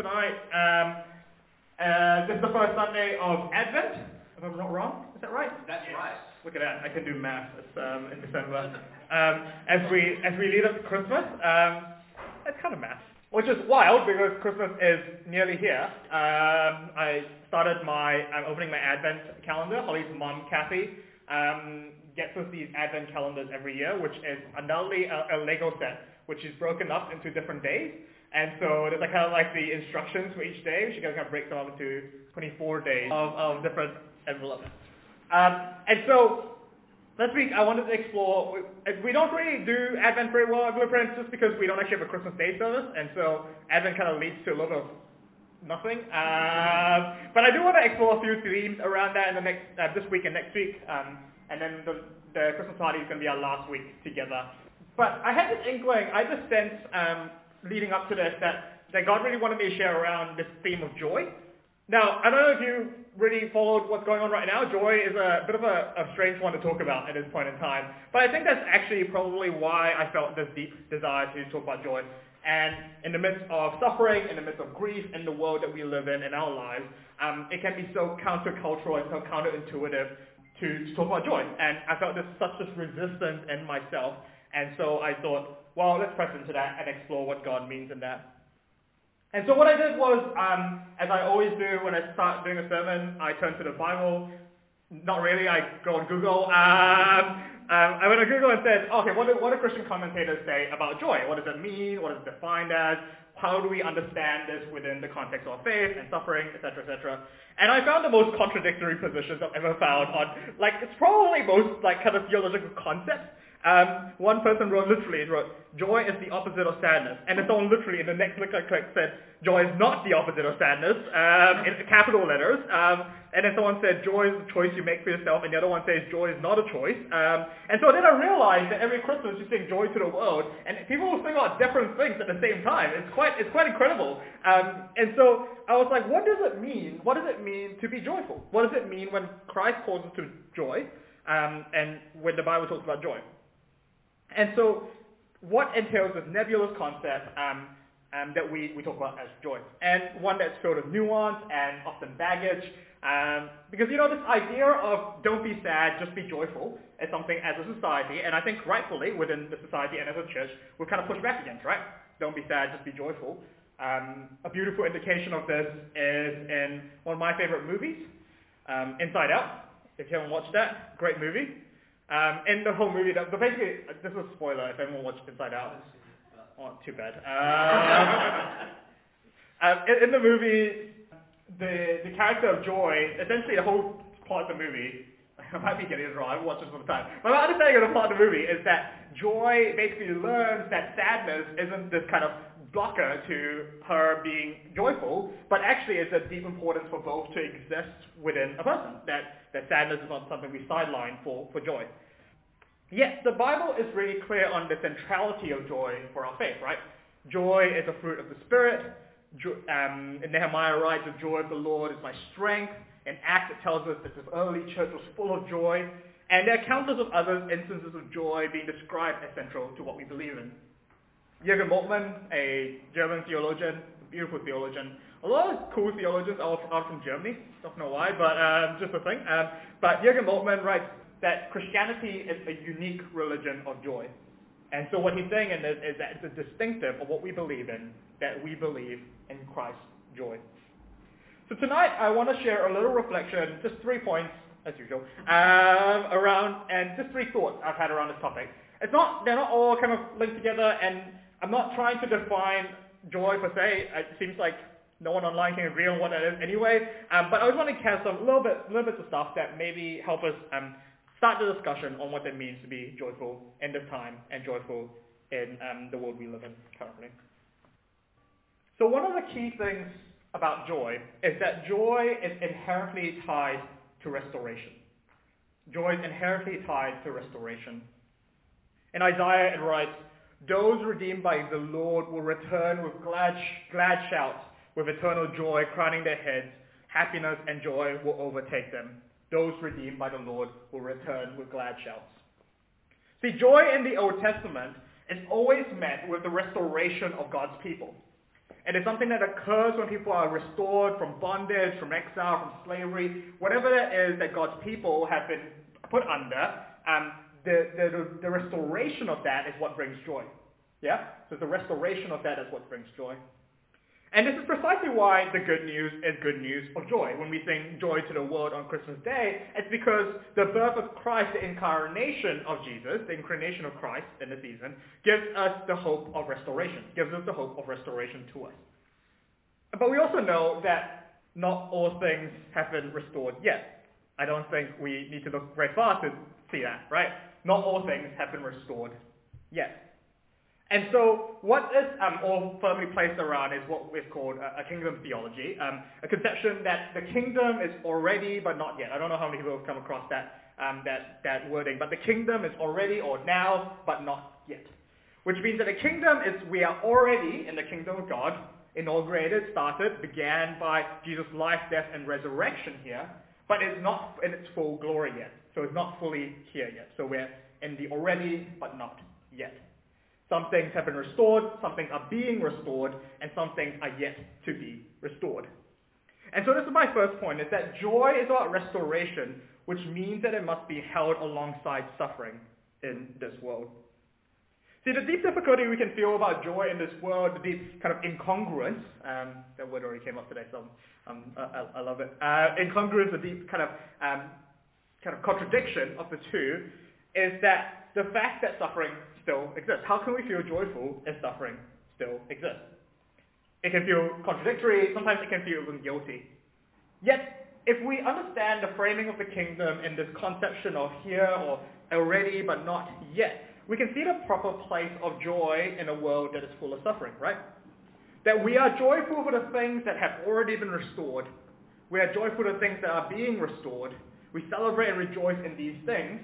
tonight. Um, uh, this is the first Sunday of Advent. If I'm not wrong, is that right? That's right. Look at that. I can do math. It's um, in December. Um, as we as we lead up to Christmas, um, it's kind of math, which is wild because Christmas is nearly here. Um, I started my I'm opening my Advent calendar. Holly's mom, Kathy, um, gets us these Advent calendars every year, which is undoubtedly a, a Lego set, which is broken up into different days. And so there's like kind of like the instructions for each day. She kind of breaks them up into 24 days of, of different envelopes. Um, and so this week I wanted to explore, we, don't really do Advent very well at Blueprints just because we don't actually have a Christmas Day service. And so Advent kind of leads to a lot of nothing. Um, but I do want to explore a few themes around that in the next, uh, this week and next week. Um, and then the, the Christmas party is going to be our last week together. But I had this inkling, I just sense um, leading up to this that, that God really wanted me to share around this theme of joy. Now, I don't know if you really followed what's going on right now. Joy is a bit of a, a, strange one to talk about at this point in time. But I think that's actually probably why I felt this deep desire to talk about joy. And in the midst of suffering, in the midst of grief, in the world that we live in, in our lives, um, it can be so countercultural and so counterintuitive to, to talk about joy. And I felt there's such this resistance in myself. And so I thought, well, let's press into that and explore what God means in that. And so what I did was, um, as I always do when I start doing a sermon, I turn to the Bible. Not really, I go on Google. Um, um, I went on Google and said, okay, what do, what do Christian commentators say about joy? What does it mean? What is it defined as? How do we understand this within the context of faith and suffering, etc., etc.? And I found the most contradictory positions I've ever found on, like, it's probably most, like, kind of theological concepts um, one person wrote literally, wrote, joy is the opposite of sadness. And then someone literally in the next click, click said, joy is not the opposite of sadness, um, in capital letters. Um, and then someone said, joy is a choice you make for yourself. And the other one says, joy is not a choice. Um, and so then I realized that every Christmas you sing joy to the world. And people will sing about different things at the same time. It's quite, it's quite incredible. Um, and so I was like, what does it mean? What does it mean to be joyful? What does it mean when Christ calls us to joy? Um, and when the Bible talks about joy? And so what entails this nebulous concept um, um, that we, we talk about as joy, and one that's filled with nuance and often baggage. Um, because, you know, this idea of don't be sad, just be joyful is something as a society, and I think rightfully within the society and as a church, we're kind of pushed back against, right? Don't be sad, just be joyful. Um, a beautiful indication of this is in one of my favorite movies, um, Inside Out. If you haven't watched that, great movie. Um, in the whole movie, but basically, this is a spoiler if anyone watched Inside Out. Oh, too bad. Um, um, in, in, the movie, the the character of Joy, essentially the whole plot of the movie, I might be getting it wrong, I've watched this all the time, but my understanding of the plot of the movie is that Joy basically learns that sadness isn't this kind of blocker to her being joyful, but actually it's a deep importance for both to exist within a person, that, that sadness is not something we sideline for, for joy. Yet the Bible is really clear on the centrality of joy for our faith, right? Joy is a fruit of the Spirit. Jo- um, Nehemiah writes, the joy of the Lord is my strength. In Acts it tells us that this early church was full of joy. And there are countless of other instances of joy being described as central to what we believe in. Jürgen Moltmann, a German theologian, beautiful theologian. A lot of cool theologians are, are from Germany. Don't know why, but um, just a thing. Um, but Jürgen Moltmann writes that Christianity is a unique religion of joy. And so what he's saying in this is that it's a distinctive of what we believe in, that we believe in Christ's joy. So tonight I want to share a little reflection, just three points, as usual, um, around, and just three thoughts I've had around this topic. It's not, they're not all kind of linked together, and I'm not trying to define joy per se. It seems like no one online can agree on what that is anyway. Um, but I was want to cast some little bit, little bits of stuff that maybe help us um, start the discussion on what it means to be joyful in this time and joyful in um, the world we live in currently. So one of the key things about joy is that joy is inherently tied to restoration. Joy is inherently tied to restoration. In Isaiah it writes, those redeemed by the Lord will return with glad, glad shouts, with eternal joy crowning their heads. Happiness and joy will overtake them. Those redeemed by the Lord will return with glad shouts. See, joy in the Old Testament is always met with the restoration of God's people. And It is something that occurs when people are restored from bondage, from exile, from slavery, whatever that is that God's people have been put under. Um, the, the, the restoration of that is what brings joy. Yeah? So the restoration of that is what brings joy. And this is precisely why the good news is good news of joy. When we sing joy to the world on Christmas Day, it's because the birth of Christ, the incarnation of Jesus, the incarnation of Christ in the season, gives us the hope of restoration, gives us the hope of restoration to us. But we also know that not all things have been restored yet. I don't think we need to look very far to see that, right? Not all things have been restored yet. And so what is um, all firmly placed around is what is called a, a kingdom theology, um, a conception that the kingdom is already but not yet. I don't know how many people have come across that, um, that, that wording, but the kingdom is already or now but not yet. Which means that the kingdom is we are already in the kingdom of God, inaugurated, started, began by Jesus' life, death, and resurrection here, but it's not in its full glory yet. So it's not fully here yet. So we're in the already but not yet. Some things have been restored, some things are being restored, and some things are yet to be restored. And so this is my first point, is that joy is about restoration, which means that it must be held alongside suffering in this world. See, the deep difficulty we can feel about joy in this world, the deep kind of incongruence, um, that word already came up today, so um, I, I, love it. Uh, incongruence, the deep kind of, um, kind of contradiction of the two, is that the fact that suffering still exists. How can we feel joyful if suffering still exists? It can feel contradictory, sometimes it can feel even guilty. Yet, if we understand the framing of the kingdom in this conception of here or already but not yet, we can see the proper place of joy in a world that is full of suffering, right? That we are joyful for the things that have already been restored. We are joyful for the things that are being restored. We celebrate and rejoice in these things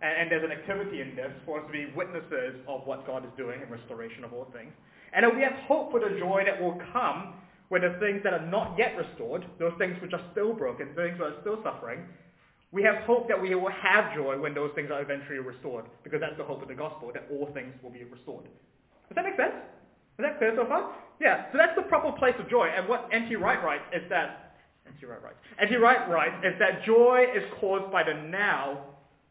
and, and there's an activity in this for us to be witnesses of what God is doing in restoration of all things. And we have hope for the joy that will come when the things that are not yet restored, those things which are still broken, things that are still suffering, we have hope that we will have joy when those things are eventually restored, because that's the hope of the gospel, that all things will be restored. Does that make sense? Is that clear so far? Yeah, so that's the proper place of joy. And what N.T. Wright writes is that, N.T. Wright writes, N.T. Wright writes is that joy is caused by the now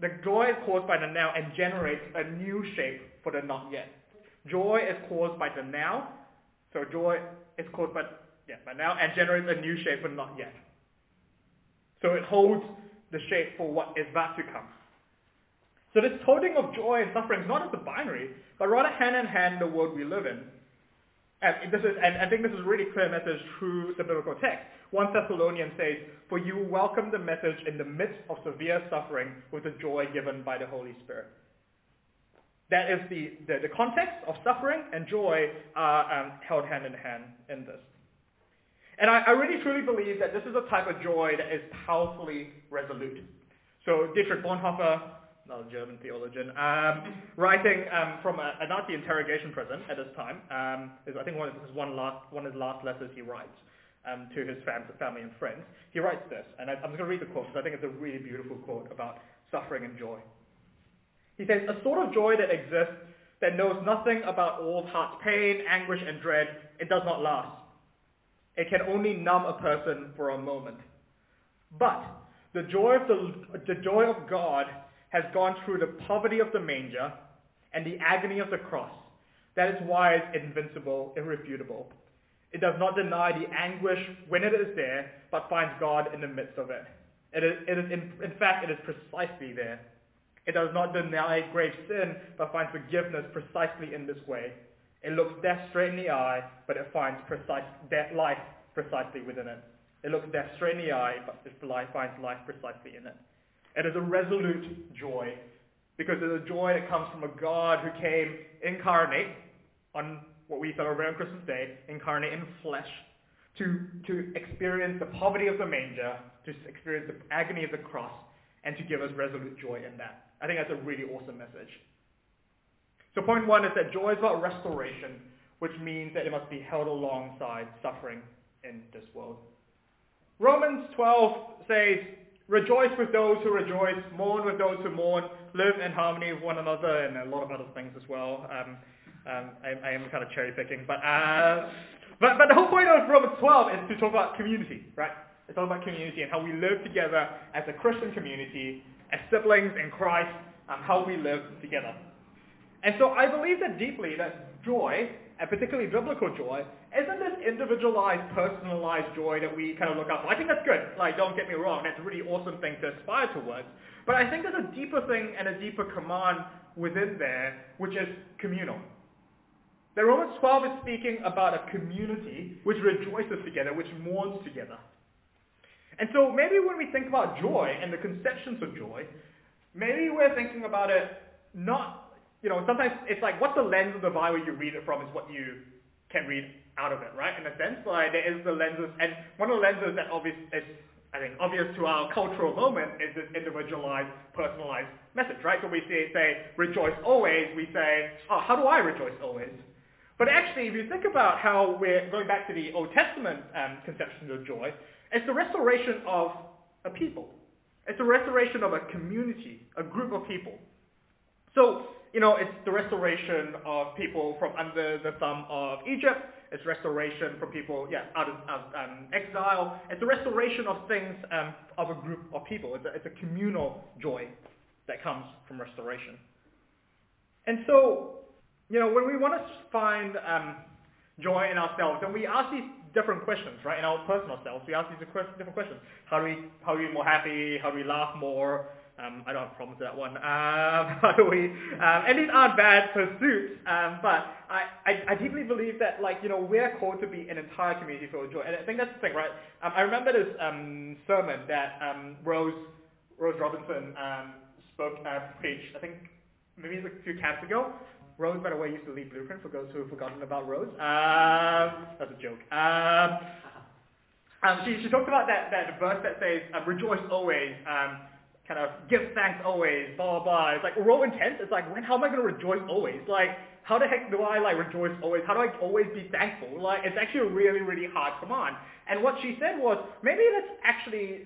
the joy is caused by the now and generates a new shape for the not yet. Joy is caused by the now, so joy is caused by, yeah, by now and generates a new shape for not yet. So it holds the shape for what is about to come. So this holding of joy and suffering is not as a binary, but rather hand in hand the world we live in. And, this is, and I think this is really clear message through the biblical text. 1 Thessalonians says, For you welcome the message in the midst of severe suffering with the joy given by the Holy Spirit. That is the, the, the context of suffering and joy are um, held hand in hand in this. And I, I really truly believe that this is a type of joy that is powerfully resolute. So Dietrich Bonhoeffer, not a German theologian, um, writing um, from a, a, Nazi interrogation prison at this time, um, is I think one of his one last one of his last letters he writes um, to his fam- family and friends. He writes this, and I, am going to read the quote because I think it's a really beautiful quote about suffering and joy. He says, "A sort of joy that exists that knows nothing about all heart's pain, anguish, and dread. It does not last. It can only numb a person for a moment. But the joy of the, the joy of God has gone through the poverty of the manger and the agony of the cross. That is why it's invincible, irrefutable. It does not deny the anguish when it is there, but finds God in the midst of it. It is, it is in, in fact, it is precisely there. It does not deny grave sin, but finds forgiveness precisely in this way. It looks death straight in the eye, but it finds precise death, life precisely within it. It looks death straight in the eye, but it finds life precisely in it. It is a resolute joy because it is a joy that comes from a God who came incarnate on what we celebrate on Christmas Day, incarnate in flesh, to, to experience the poverty of the manger, to experience the agony of the cross, and to give us resolute joy in that. I think that's a really awesome message. So point one is that joy is about restoration, which means that it must be held alongside suffering in this world. Romans 12 says, Rejoice with those who rejoice, mourn with those who mourn, live in harmony with one another, and a lot of other things as well. Um, um, I, I, am kind of cherry picking, but uh, But, but the whole point of Romans 12 is to talk about community, right? It's all about community and how we live together as a Christian community, as siblings in Christ, and how we live together. And so I believe that deeply that joy, and particularly biblical joy, isn't this individualized, personalized joy that we kind of look up. I think that's good. Like, don't get me wrong. That's a really awesome thing to aspire towards. But I think there's a deeper thing and a deeper command within there, which is communal. The Romans 12 is speaking about a community which rejoices together, which mourns together. And so maybe when we think about joy and the conceptions of joy, maybe we're thinking about it not, you know, sometimes it's like what's the lens of the Bible you read it from is what you can read out of it, right? In a sense, like there is the lenses, and one of the lenses that obvious is, I think, obvious to our cultural moment is this individualized, personalized message, right? So we say, say rejoice always, we say, oh, how do I rejoice always? But actually, if you think about how we're going back to the Old Testament um, conception of joy, it's the restoration of a people. It's the restoration of a community, a group of people. So, you know, it's the restoration of people from under the thumb of Egypt. It's restoration from people, yeah, out of, of um, exile. It's the restoration of things um, of a group of people. It's a, it's a communal joy that comes from restoration. And so, you know, when we want to find um, joy in ourselves, and we ask these different questions, right? In our personal selves, we ask these different questions. How do we how are we more happy? How do we laugh more? Um, I don't have problems with that one. Um, how do we? Um, and these aren't bad pursuits, um, but I, I, I, deeply believe that, like, you know, we're called to be an entire community full of joy. And I think that's the thing, right? Um, I remember this um, sermon that um, Rose Rose Robinson um, spoke, uh, preached. I think maybe it was a few camps ago. Rose, by the way, used to lead Blueprint for those who have forgotten about Rose. Um, that's a joke. Um, um, she, she talked about that, that verse that says, uh, rejoice always, um, kind of give thanks always, blah, blah, blah. It's like, we're all intense. It's like, when, how am I going to rejoice always? Like, how the heck do I like rejoice always? How do I always be thankful? Like, it's actually a really, really hard command. And what she said was, maybe let's actually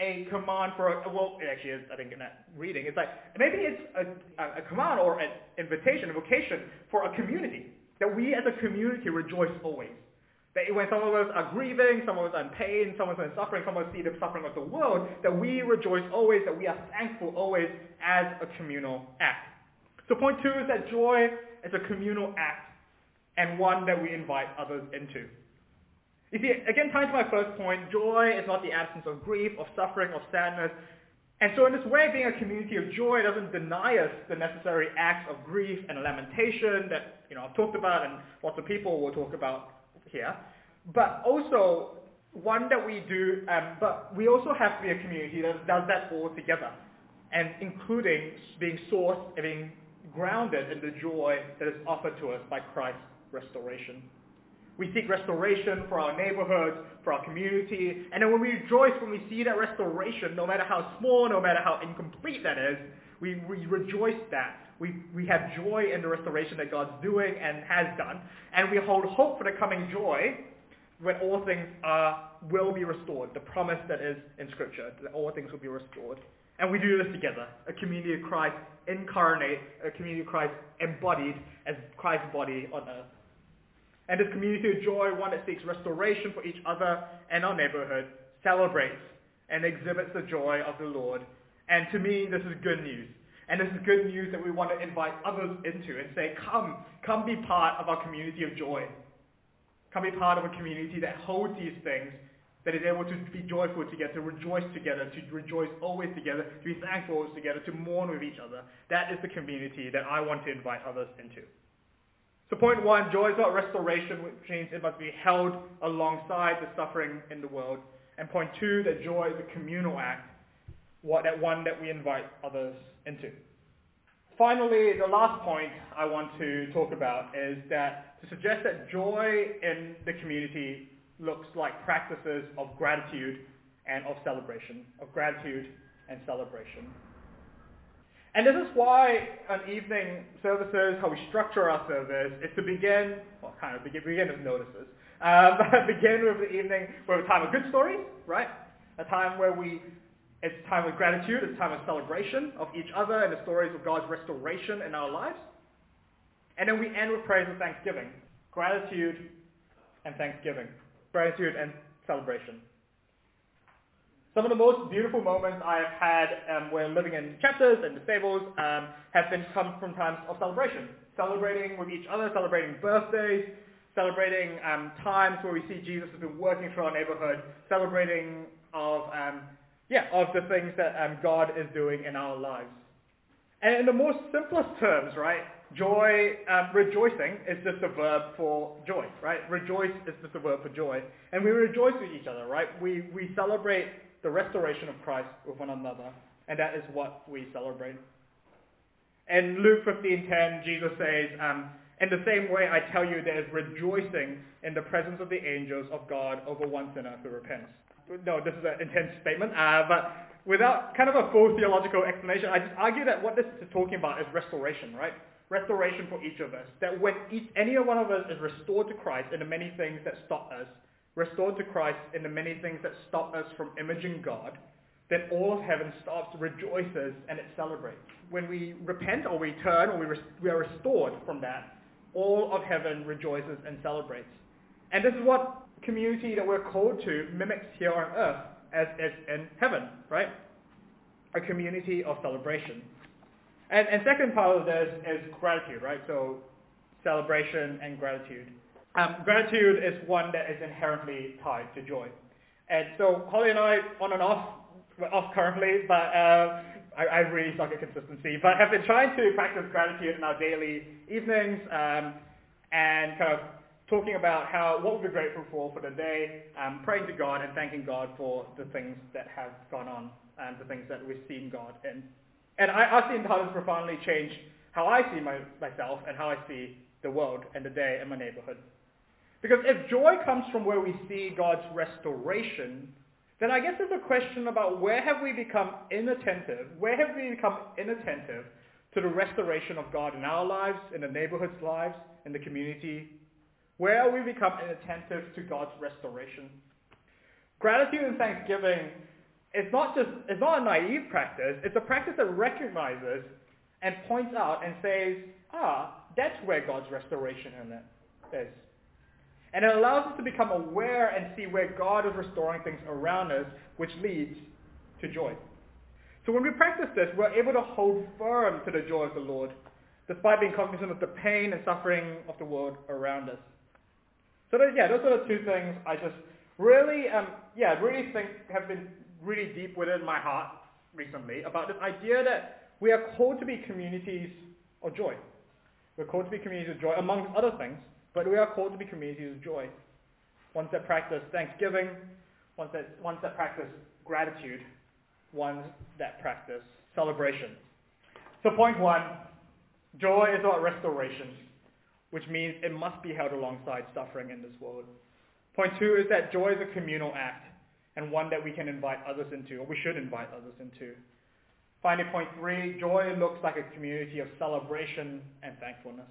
a command for a, well, it actually is, I think, in that reading. It's like, maybe it's a, a command or an invitation, a vocation for a community. That we as a community rejoice always. That when some of us uh, are grieving, some of us are in pain, some of us are suffering, some of us see the suffering of the world, that we rejoice always, that we are thankful always as a communal act. So point two is that joy is a communal act and one that we invite others into. You see, again, tying to my first point, joy is not the absence of grief, of suffering, of sadness. And so in this way, being a community of joy doesn't deny us the necessary acts of grief and lamentation that, you know, I've talked about and lots of people will talk about here. But also one that we do, um, but we also have to be a community that does that all together. And including being sourced and being grounded in the joy that is offered to us by Christ's restoration. We seek restoration for our neighborhoods, for our community. And then when we rejoice when we see that restoration, no matter how small, no matter how incomplete that is, we, we rejoice that. We, we have joy in the restoration that God's doing and has done. And we hold hope for the coming joy when all things are, will be restored. The promise that is in Scripture, that all things will be restored. And we do this together, a community of Christ incarnate, a community of Christ embodied as Christ's body on earth. And this community of joy, one that seeks restoration for each other and our neighborhood, celebrates and exhibits the joy of the Lord. And to me, this is good news. And this is good news that we want to invite others into and say, come, come be part of our community of joy. Come be part of a community that holds these things, that is able to be joyful together, to rejoice together, to rejoice always together, to be thankful always together, to mourn with each other. That is the community that I want to invite others into. So point one, joy is about restoration, which means it must be held alongside the suffering in the world. And point two, that joy is a communal act, what, that one that we invite others into. Finally, the last point I want to talk about is that to suggest that joy in the community looks like practices of gratitude and of celebration, of gratitude and celebration. And this is why on evening services, how we structure our service, is to begin, well, kind of begin, begin with notices. Um, begin with the evening with a time of good stories, right? A time where we, it's a time of gratitude, it's a time of celebration of each other and the stories of God's restoration in our lives. And then we end with praise and thanksgiving. Gratitude and thanksgiving. Gratitude and celebration. Some of the most beautiful moments I have had um, when living in chapters and the stables um, have been come from times of celebration. Celebrating with each other, celebrating birthdays, celebrating um, times where we see Jesus has been working through our neighborhood, celebrating of, um, yeah, of the things that um, God is doing in our lives. And in the most simplest terms, right, joy, um, rejoicing is just a verb for joy, right? Rejoice is just a verb for joy. And we rejoice with each other, right? We, we celebrate the restoration of Christ with one another. And that is what we celebrate. In Luke 15.10, Jesus says, um, in the same way I tell you there is rejoicing in the presence of the angels of God over one sinner who repents. No, this is an intense statement, uh, but without kind of a full theological explanation, I just argue that what this is talking about is restoration, right? Restoration for each of us. That when each, any one of us is restored to Christ in the many things that stop us, restored to Christ in the many things that stop us from imaging God, then all of heaven stops, rejoices, and it celebrates. When we repent or we turn or we, res- we are restored from that, all of heaven rejoices and celebrates. And this is what community that we're called to mimics here on earth as is in heaven, right? A community of celebration. And, and second part of this is gratitude, right? So celebration and gratitude. Um, gratitude is one that is inherently tied to joy. And so Holly and I, on and off, off currently, but uh, I, I, really suck at consistency, but have been trying to practice gratitude in our daily evenings um, and kind of talking about how what we're grateful for for the day, um, praying to God and thanking God for the things that have gone on and the things that we've seen God in. And I, have seen how this profoundly changed how I see my, myself and how I see the world and the day and my neighborhood. Because if joy comes from where we see God's restoration, then I guess there's a question about where have we become inattentive, where have we become inattentive to the restoration of God in our lives, in the neighborhood's lives, in the community? Where have we become inattentive to God's restoration? Gratitude and thanksgiving is not just, it's not a naive practice, it's a practice that recognizes and points out and says, ah, that's where God's restoration in it is. And it allows us to become aware and see where God is restoring things around us, which leads to joy. So when we practice this, we're able to hold firm to the joy of the Lord, despite being cognizant of the pain and suffering of the world around us. So those, yeah, those are the two things I just really, um, yeah, really think have been really deep within my heart recently about this idea that we are called to be communities of joy. We're called to be communities of joy, amongst other things. But we are called to be communities of joy. Ones that practice thanksgiving, ones that, ones that practice gratitude, ones that practice celebration. So point one, joy is about restoration, which means it must be held alongside suffering in this world. Point two is that joy is a communal act and one that we can invite others into, or we should invite others into. Finally, point three, joy looks like a community of celebration and thankfulness.